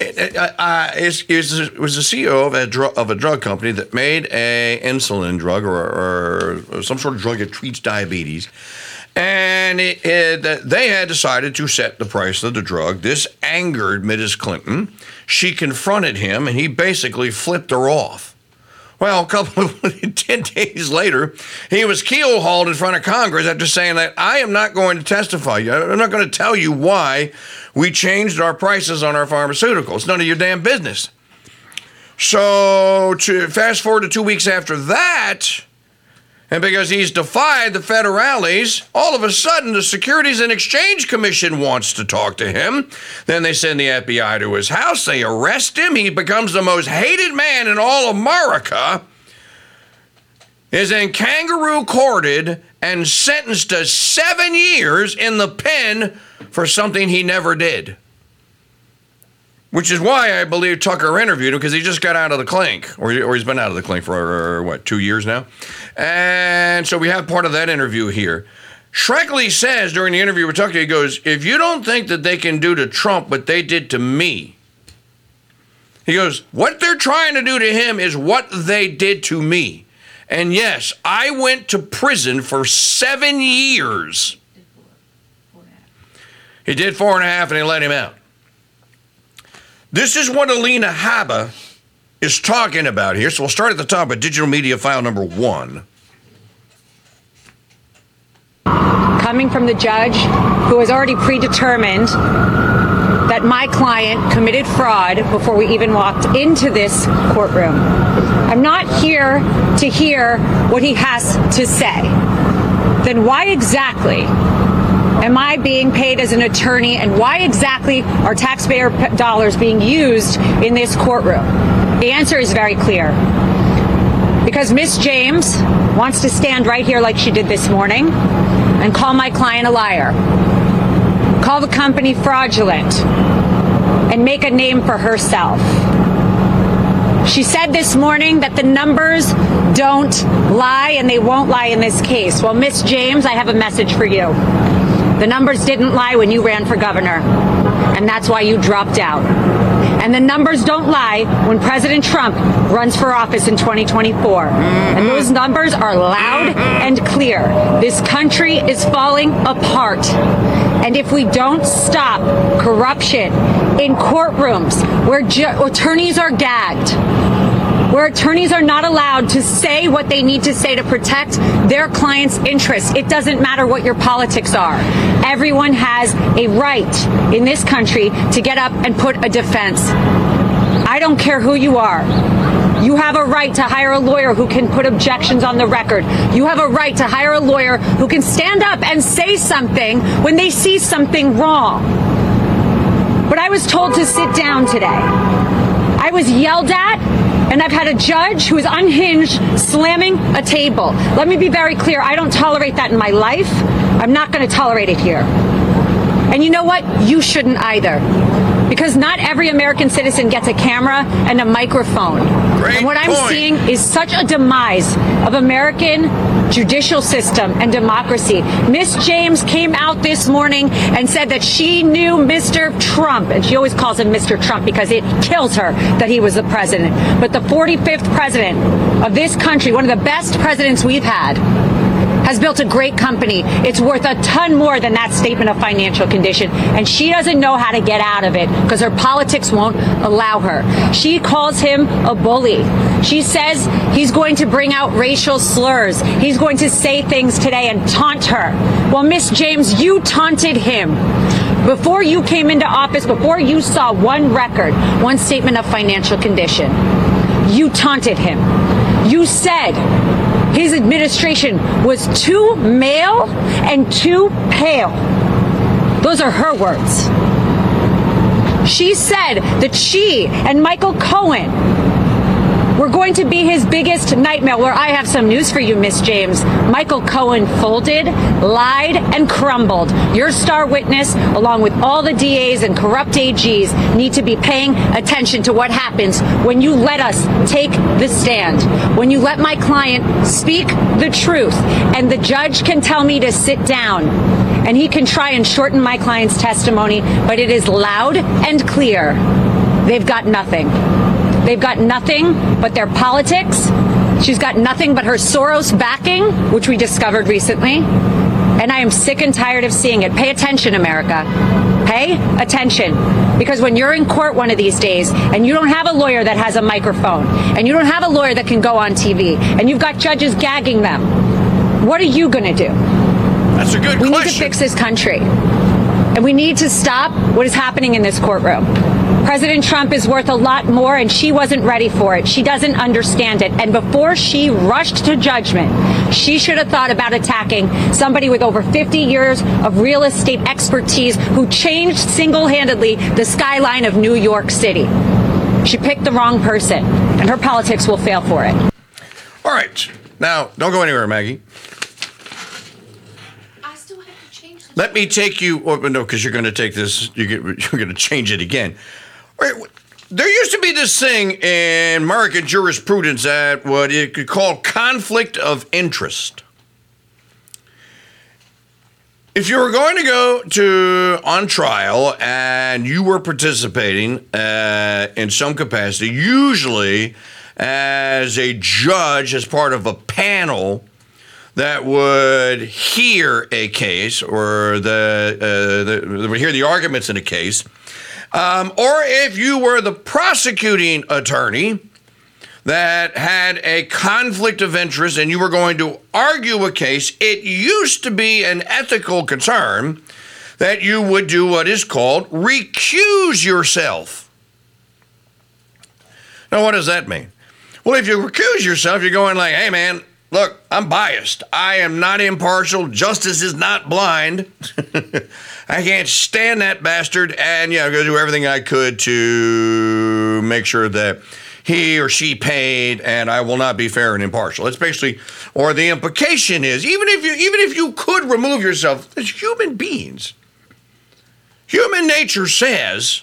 It, was the CEO of a, dr- of a drug company that made a insulin drug or, or, or some sort of drug that treats diabetes. And it, it, they had decided to set the price of the drug. This angered Mrs. Clinton. She confronted him, and he basically flipped her off. Well, a couple of 10 days later, he was keel hauled in front of Congress after saying that I am not going to testify. I'm not going to tell you why we changed our prices on our pharmaceuticals. None of your damn business. So, to fast forward to two weeks after that, and because he's defied the federales, all of a sudden the Securities and Exchange Commission wants to talk to him. Then they send the FBI to his house, they arrest him, he becomes the most hated man in all America. Is then kangaroo courted and sentenced to seven years in the pen for something he never did. Which is why I believe Tucker interviewed him because he just got out of the clink, or, or he's been out of the clink for, uh, what, two years now? And so we have part of that interview here. Shkreli says during the interview with Tucker, he goes, If you don't think that they can do to Trump what they did to me, he goes, What they're trying to do to him is what they did to me. And yes, I went to prison for seven years. He did four and a half and they let him out. This is what Alina Habba is talking about here. So we'll start at the top of digital media file number one. Coming from the judge who has already predetermined that my client committed fraud before we even walked into this courtroom. I'm not here to hear what he has to say. Then why exactly am I being paid as an attorney and why exactly are taxpayer dollars being used in this courtroom? The answer is very clear. Because Miss James wants to stand right here like she did this morning and call my client a liar, call the company fraudulent, and make a name for herself. She said this morning that the numbers don't lie and they won't lie in this case. Well, Miss James, I have a message for you. The numbers didn't lie when you ran for governor, and that's why you dropped out. And the numbers don't lie when President Trump runs for office in 2024. Mm-hmm. And those numbers are loud mm-hmm. and clear. This country is falling apart. And if we don't stop corruption in courtrooms where ju- attorneys are gagged, where attorneys are not allowed to say what they need to say to protect their clients' interests. It doesn't matter what your politics are. Everyone has a right in this country to get up and put a defense. I don't care who you are. You have a right to hire a lawyer who can put objections on the record. You have a right to hire a lawyer who can stand up and say something when they see something wrong. But I was told to sit down today. I was yelled at and I've had a judge who is unhinged slamming a table. Let me be very clear. I don't tolerate that in my life. I'm not going to tolerate it here. And you know what? You shouldn't either. Because not every American citizen gets a camera and a microphone. Great and what I'm seeing is such a demise of American judicial system and democracy. Miss James came out this morning and said that she knew Mr. Trump, and she always calls him Mr. Trump because it kills her that he was the president. But the 45th president of this country, one of the best presidents we've had, has built a great company. It's worth a ton more than that statement of financial condition. And she doesn't know how to get out of it because her politics won't allow her. She calls him a bully. She says he's going to bring out racial slurs. He's going to say things today and taunt her. Well, Miss James, you taunted him. Before you came into office, before you saw one record, one statement of financial condition, you taunted him. You said his administration was too male and too pale. Those are her words. She said that she and Michael Cohen were going to be his biggest nightmare. Where I have some news for you, Miss James. Michael Cohen folded, lied, and crumbled. Your star witness, along with all the DAs and corrupt AGs, need to be paying attention to what happens when you let us take the stand. When you let my client speak the truth, and the judge can tell me to sit down and he can try and shorten my client's testimony, but it is loud and clear they've got nothing. They've got nothing but their politics. She's got nothing but her Soros backing, which we discovered recently. And I am sick and tired of seeing it. Pay attention, America. Pay attention. Because when you're in court one of these days and you don't have a lawyer that has a microphone and you don't have a lawyer that can go on TV and you've got judges gagging them, what are you going to do? That's a good we question. We need to fix this country. And we need to stop what is happening in this courtroom. President Trump is worth a lot more, and she wasn't ready for it. She doesn't understand it. And before she rushed to judgment, she should have thought about attacking somebody with over 50 years of real estate expertise who changed single handedly the skyline of New York City. She picked the wrong person, and her politics will fail for it. All right. Now, don't go anywhere, Maggie. I still have to change Let me take you. Oh, no, because you're going to take this. You get, you're going to change it again. There used to be this thing in American jurisprudence that what you could call conflict of interest. If you were going to go to on trial and you were participating uh, in some capacity, usually as a judge, as part of a panel that would hear a case or the, uh, the, would hear the arguments in a case, um, or if you were the prosecuting attorney that had a conflict of interest and you were going to argue a case, it used to be an ethical concern that you would do what is called recuse yourself. Now, what does that mean? Well, if you recuse yourself, you're going like, hey, man, look, I'm biased. I am not impartial. Justice is not blind. I can't stand that bastard. And, yeah, I'm going to do everything I could to make sure that he or she paid and I will not be fair and impartial. It's basically, or the implication is, even if you, even if you could remove yourself, as human beings, human nature says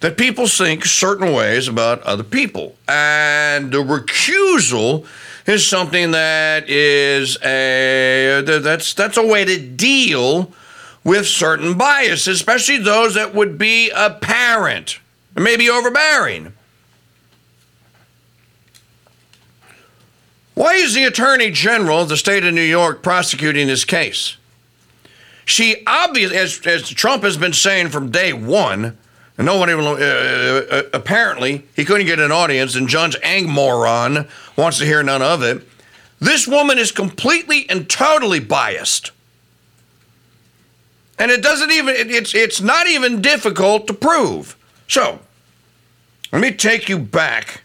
that people think certain ways about other people. And the recusal is something that is a that's that's a way to deal with certain bias, especially those that would be apparent, and maybe overbearing. Why is the Attorney General of the state of New York prosecuting this case? She obviously, as, as Trump has been saying from day one, and no one even, uh, uh, apparently, he couldn't get an audience, and Judge Angmoron wants to hear none of it. This woman is completely and totally biased. And it doesn't even, it, it's, it's not even difficult to prove. So, let me take you back.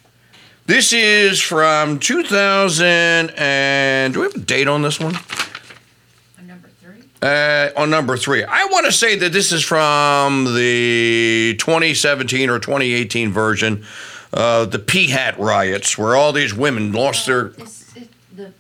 This is from 2000 and, do we have a date on this one? Uh, on number three, I want to say that this is from the 2017 or 2018 version of the P Hat riots, where all these women lost their. It's, it, the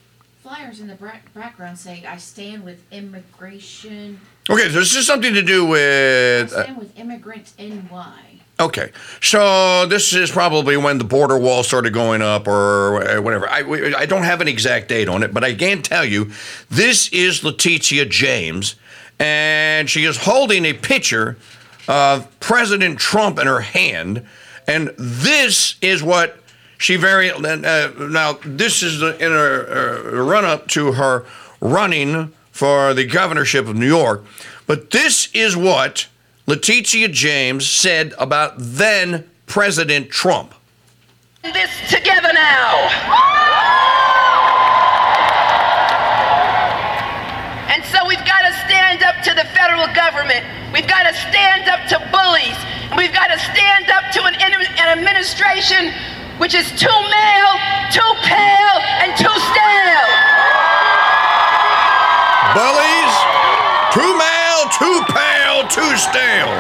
flyers in the background say, "I stand with immigration. Okay, this is something to do with. uh, stand with immigrants NY." Okay, so this is probably when the border wall started going up or uh, whatever. I, I don't have an exact date on it, but I can tell you this is Letitia James, and she is holding a picture of President Trump in her hand, and this is what she very uh, now. This is in a, a run up to her running for the governorship of New York, but this is what Letitia James said about then President Trump. this together now. And so we've got to stand up to the federal government. We've got to stand up to bullies. We've got to stand up to an, an administration which is too male, too pale, and too stale. Bullies, too male, too pale, too stale.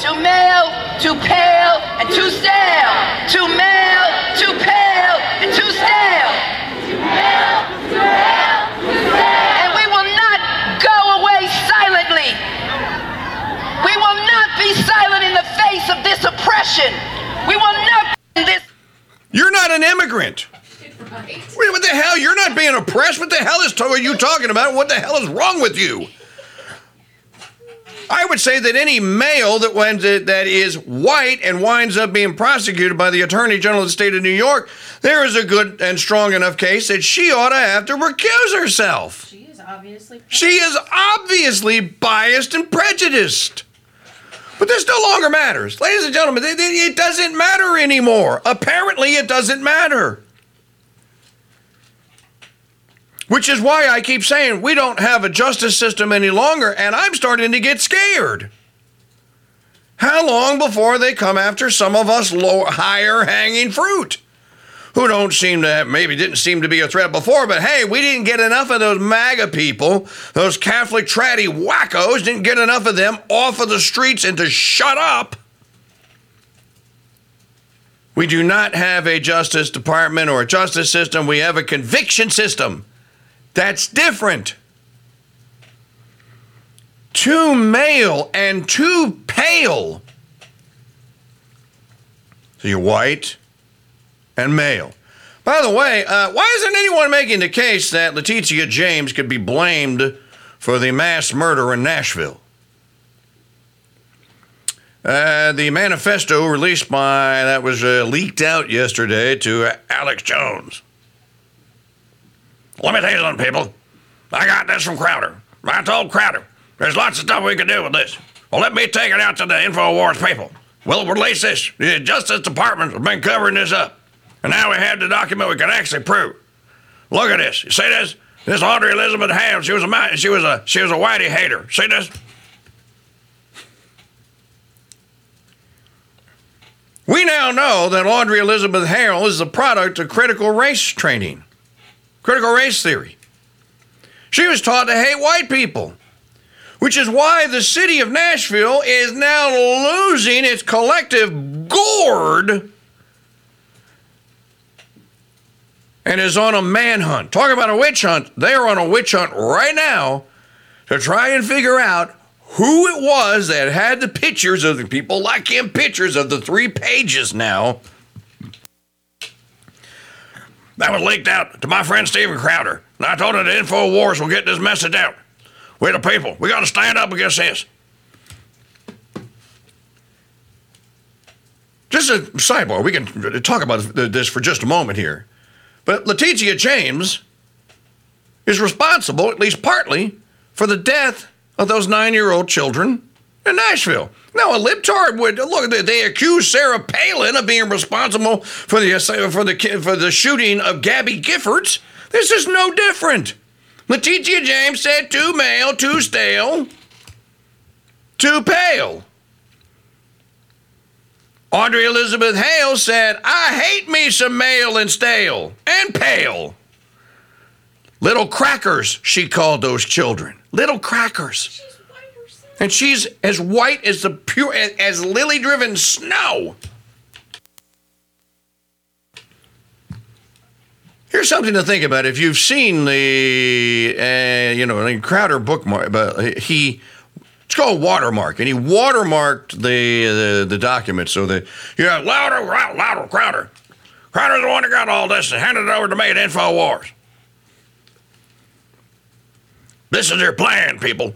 Too male, too pale, and too stale. Too male, too pale, and too stale. Too male, too pale, too stale. And we will not go away silently. We will not be silent in the face of this oppression. We will not this. You're not an immigrant. Right. Wait, what the hell? You're not being oppressed? What the hell is are you talking about? What the hell is wrong with you? I would say that any male that went, that is white and winds up being prosecuted by the Attorney General of the state of New York, there is a good and strong enough case that she ought to have to recuse herself. She is obviously. She is obviously biased and prejudiced. But this no longer matters. Ladies and gentlemen, it doesn't matter anymore. Apparently, it doesn't matter. Which is why I keep saying we don't have a justice system any longer, and I'm starting to get scared. How long before they come after some of us low, higher hanging fruit? Who don't seem to have, maybe didn't seem to be a threat before, but hey, we didn't get enough of those MAGA people, those Catholic tratty wackos, didn't get enough of them off of the streets and to shut up. We do not have a justice department or a justice system. We have a conviction system. That's different. Too male and too pale. So you're white and male. By the way, uh, why isn't anyone making the case that Letitia James could be blamed for the mass murder in Nashville? Uh, the manifesto released by that was uh, leaked out yesterday to Alex Jones. Let me tell you something, people. I got this from Crowder. I told Crowder, there's lots of stuff we can do with this. Well, let me take it out to the InfoWars people. We'll release this. The Justice Department has been covering this up. And now we have the document we can actually prove. Look at this. You see this? This Audrey Elizabeth Hale, she was a she was a she was a whitey hater. See this? We now know that Audrey Elizabeth Hale is the product of critical race training, critical race theory. She was taught to hate white people, which is why the city of Nashville is now losing its collective gourd and is on a manhunt. Talk about a witch hunt. They are on a witch hunt right now to try and figure out who it was that had the pictures of the people like him, pictures of the three pages now. That was leaked out to my friend Steven Crowder. And I told him the InfoWars will get this message out. We're the people. We got to stand up against this. Just a sidebar. We can talk about this for just a moment here. But Letitia James is responsible, at least partly, for the death of those nine year old children in Nashville. Now, a libtard would look. They accuse Sarah Palin of being responsible for the for the for the shooting of Gabby Giffords. This is no different. Letitia James said, "Too male, too stale, too pale." Audrey Elizabeth Hale said, I hate me some male and stale and pale. Little crackers, she called those children. Little crackers. And she's as white as the pure as lily driven snow. Here's something to think about. If you've seen the, uh, you know, Crowder bookmark, but he it's called watermark, and he watermarked the the, the document so that yeah, louder, louder, Crowder. Crowder's the one that got all this and handed it over to me at Infowars. This is their plan, people.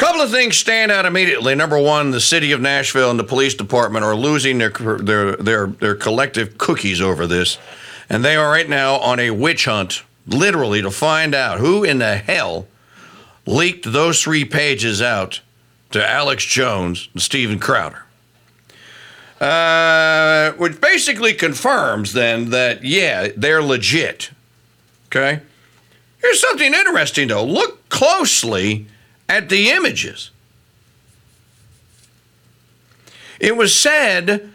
Couple of things stand out immediately. Number one, the city of Nashville and the police department are losing their their their their collective cookies over this, and they are right now on a witch hunt, literally, to find out who in the hell leaked those three pages out to Alex Jones and Steven Crowder. Uh, which basically confirms then that, yeah, they're legit. Okay? Here's something interesting though. Look closely at the images. It was said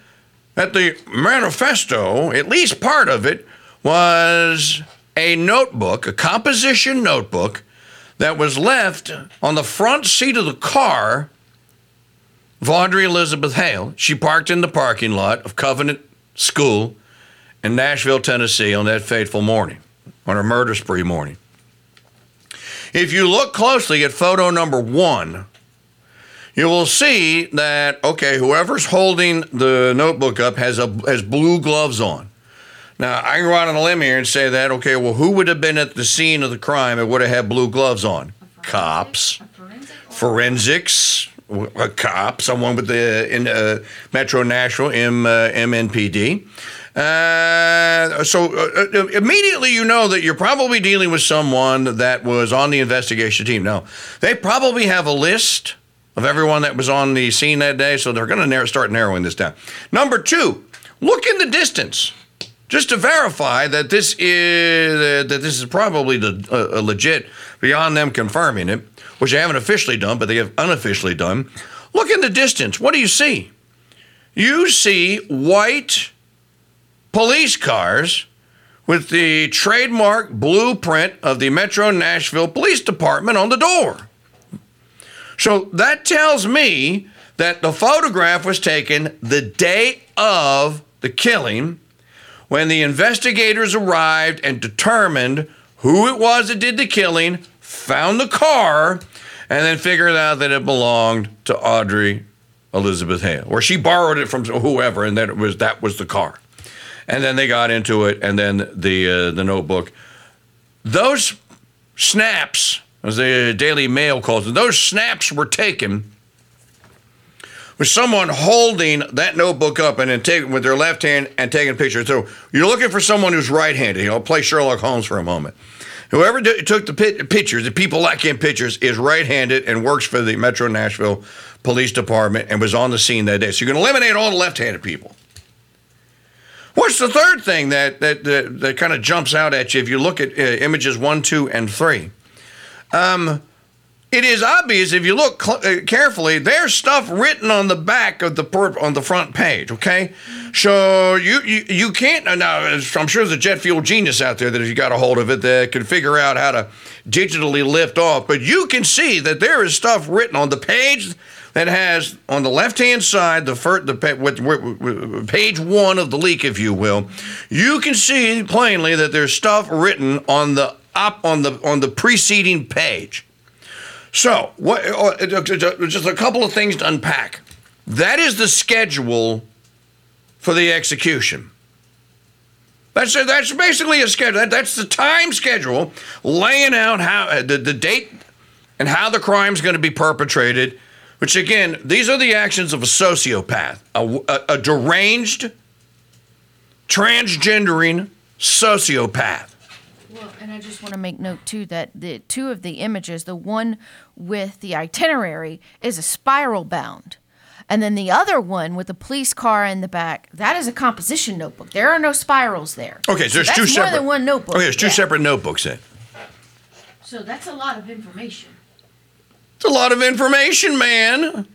that the manifesto, at least part of it, was a notebook, a composition notebook that was left on the front seat of the car of Audrey Elizabeth Hale. She parked in the parking lot of Covenant School in Nashville, Tennessee on that fateful morning, on her murder spree morning. If you look closely at photo number one, you will see that, okay, whoever's holding the notebook up has, a, has blue gloves on. Now, I can go out on a limb here and say that, okay, well, who would have been at the scene of the crime and would have had blue gloves on? cops, forensics a cop, someone with the in uh, Metro Nashville M, uh, MNPD. Uh, so uh, uh, immediately you know that you're probably dealing with someone that was on the investigation team. Now they probably have a list of everyone that was on the scene that day, so they're going to narrow, start narrowing this down. Number two, look in the distance just to verify that this is uh, that this is probably the, uh, legit beyond them confirming it, which they haven't officially done, but they have unofficially done. Look in the distance. What do you see? You see white police cars with the trademark blueprint of the Metro Nashville Police Department on the door. So that tells me that the photograph was taken the day of the killing when the investigators arrived and determined who it was that did the killing, found the car, and then figured out that it belonged to Audrey Elizabeth Hale, or she borrowed it from whoever, and that was that was the car. And then they got into it, and then the uh, the notebook. Those snaps, as the Daily Mail calls them, those snaps were taken with someone holding that notebook up and then taking with their left hand and taking pictures. So you're looking for someone who's right-handed. Know, play Sherlock Holmes for a moment. Whoever took the pictures, the people lacking pictures, is right-handed and works for the Metro Nashville Police Department and was on the scene that day. So you can eliminate all the left-handed people. What's the third thing that that that, that kind of jumps out at you if you look at uh, images one, two, and three? Um, it is obvious if you look cl- uh, carefully. There's stuff written on the back of the per- on the front page. Okay, so you you, you can't uh, now. I'm sure there's a jet fuel genius out there that if you got a hold of it that can figure out how to digitally lift off. But you can see that there is stuff written on the page that has on the left hand side the first the page one of the leak, if you will. You can see plainly that there's stuff written on the up on the on the preceding page. So, what, uh, uh, just a couple of things to unpack. That is the schedule for the execution. That's that's basically a schedule. That, that's the time schedule, laying out how uh, the, the date and how the crime's going to be perpetrated. Which again, these are the actions of a sociopath, a, a, a deranged, transgendering sociopath. Well, and I just want to make note too that the two of the images, the one with the itinerary is a spiral bound. And then the other one with the police car in the back, that is a composition notebook. There are no spirals there. Okay, so there's that's two more separate. than one notebook. Okay, there's two Yeah. separate notebooks then. So that's a lot of information. It's a lot of information, man.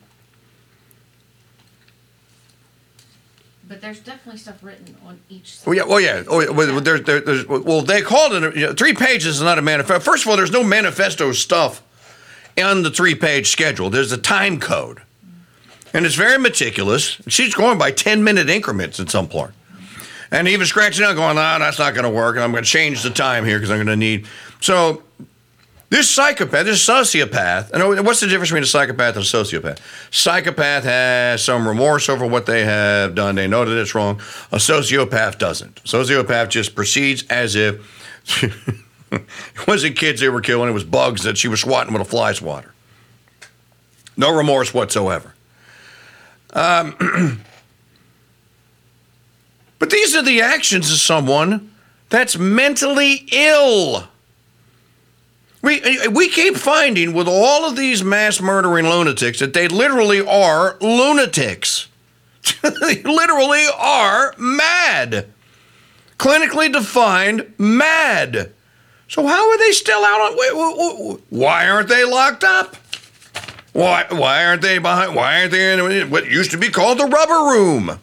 But there's definitely stuff written on each side. Well, yeah, well, yeah. Oh, yeah. Well, there, there, there's, well, they called it you know, three pages is not a manifesto. First of all, there's no manifesto stuff on the three-page schedule. There's a time code, and it's very meticulous. She's going by ten-minute increments at some point, and even scratching out, going, "Ah, that's not going to work." And I'm going to change the time here because I'm going to need. So this psychopath, this sociopath, and what's the difference between a psychopath and a sociopath? Psychopath has some remorse over what they have done. They know that it's wrong. A sociopath doesn't. Sociopath just proceeds as if it wasn't kids they were killing, it was bugs that she was swatting with a fly swatter. No remorse whatsoever. Um, but these are the actions of someone that's mentally ill. We, we keep finding with all of these mass murdering lunatics that they literally are lunatics. they literally are mad. Clinically defined mad. So how are they still out on? Why aren't they locked up? Why why aren't they behind? Why aren't they in what used to be called the rubber room,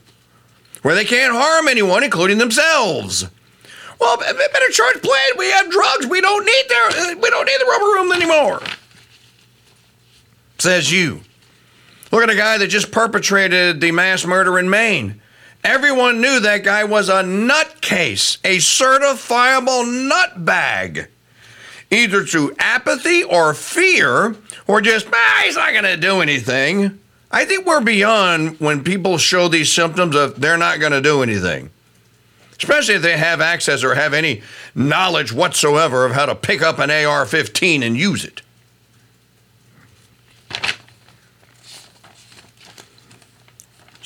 where they can't harm anyone, including themselves? Well, better charge plane. We have drugs. We don't need their. We don't need the rubber room anymore. Says you. Look at a guy that just perpetrated the mass murder in Maine. Everyone knew that guy was a nutcase, a certifiable nutbag. Either through apathy or fear, or just, ah, he's not going to do anything. I think we're beyond when people show these symptoms of they're not going to do anything especially if they have access or have any knowledge whatsoever of how to pick up an AR 15 and use it.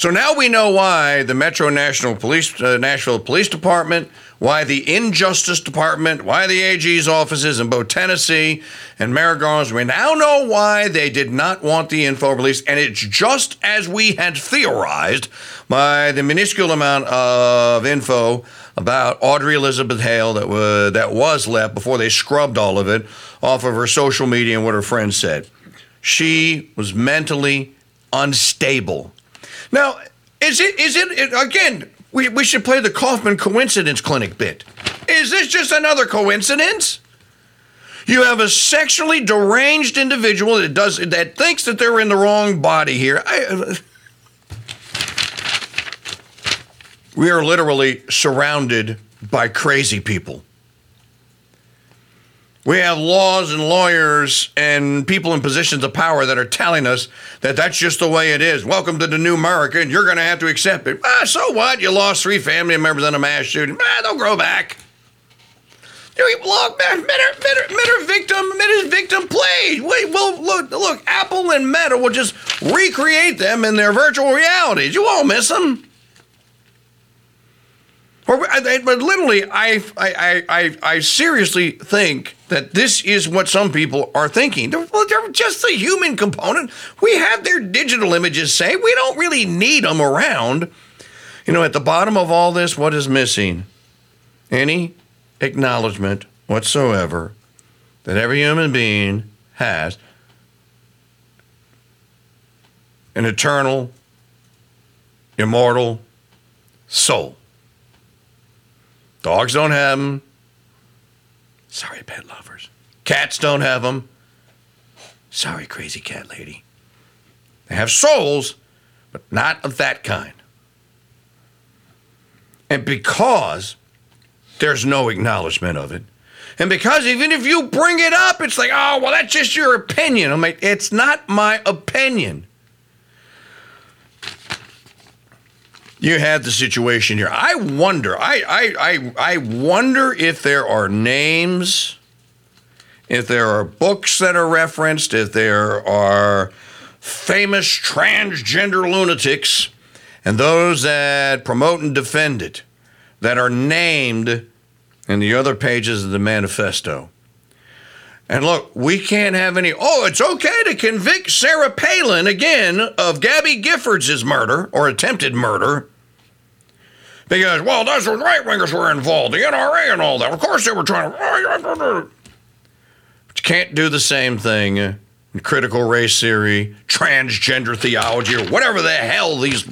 So now we know why the Metro National Police, uh, Nashville Police Department, why the Injustice Department, why the AG's offices in both Tennessee and Merrick We now know why they did not want the info released, and it's just as we had theorized by the minuscule amount of info about Audrey Elizabeth Hale that was that was left before they scrubbed all of it off of her social media and what her friends said. She was mentally unstable. Now, is it is it again? We, we should play the Kaufman coincidence clinic bit. Is this just another coincidence? You have a sexually deranged individual that does that thinks that they're in the wrong body here. I, uh, we are literally surrounded by crazy people. We have laws and lawyers and people in positions of power that are telling us that that's just the way it is. Welcome to the new America, and you're going to have to accept it. Ah, so what? You lost three family members in a mass shooting. Ah, they'll grow back. You look, Meta, Meta, Meta victim, Meta's victim played. Wait, well, look, look, Apple and Meta will just recreate them in their virtual realities. You won't miss them. But literally, I, I, I, I seriously think that this is what some people are thinking. They're, well, they're just the human component. We have their digital images say we don't really need them around. You know, at the bottom of all this, what is missing? Any acknowledgement whatsoever that every human being has an eternal, immortal soul. Dogs don't have them. Sorry, pet lovers. Cats don't have them. Sorry, crazy cat lady. They have souls, but not of that kind. And because there's no acknowledgement of it, and because even if you bring it up, it's like, oh, well, that's just your opinion. I'm like, it's not my opinion. You had the situation here. I wonder, I, I, I, I wonder if there are names, if there are books that are referenced, if there are famous transgender lunatics and those that promote and defend it that are named in the other pages of the manifesto. And look, we can't have any. Oh, it's okay to convict Sarah Palin again of Gabby Giffords' murder or attempted murder because, well, that's what right wingers were involved, the NRA and all that. Of course they were trying to. Oh, but you can't do the same thing in critical race theory, transgender theology, or whatever the hell these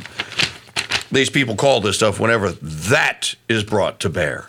these people call this stuff whenever that is brought to bear.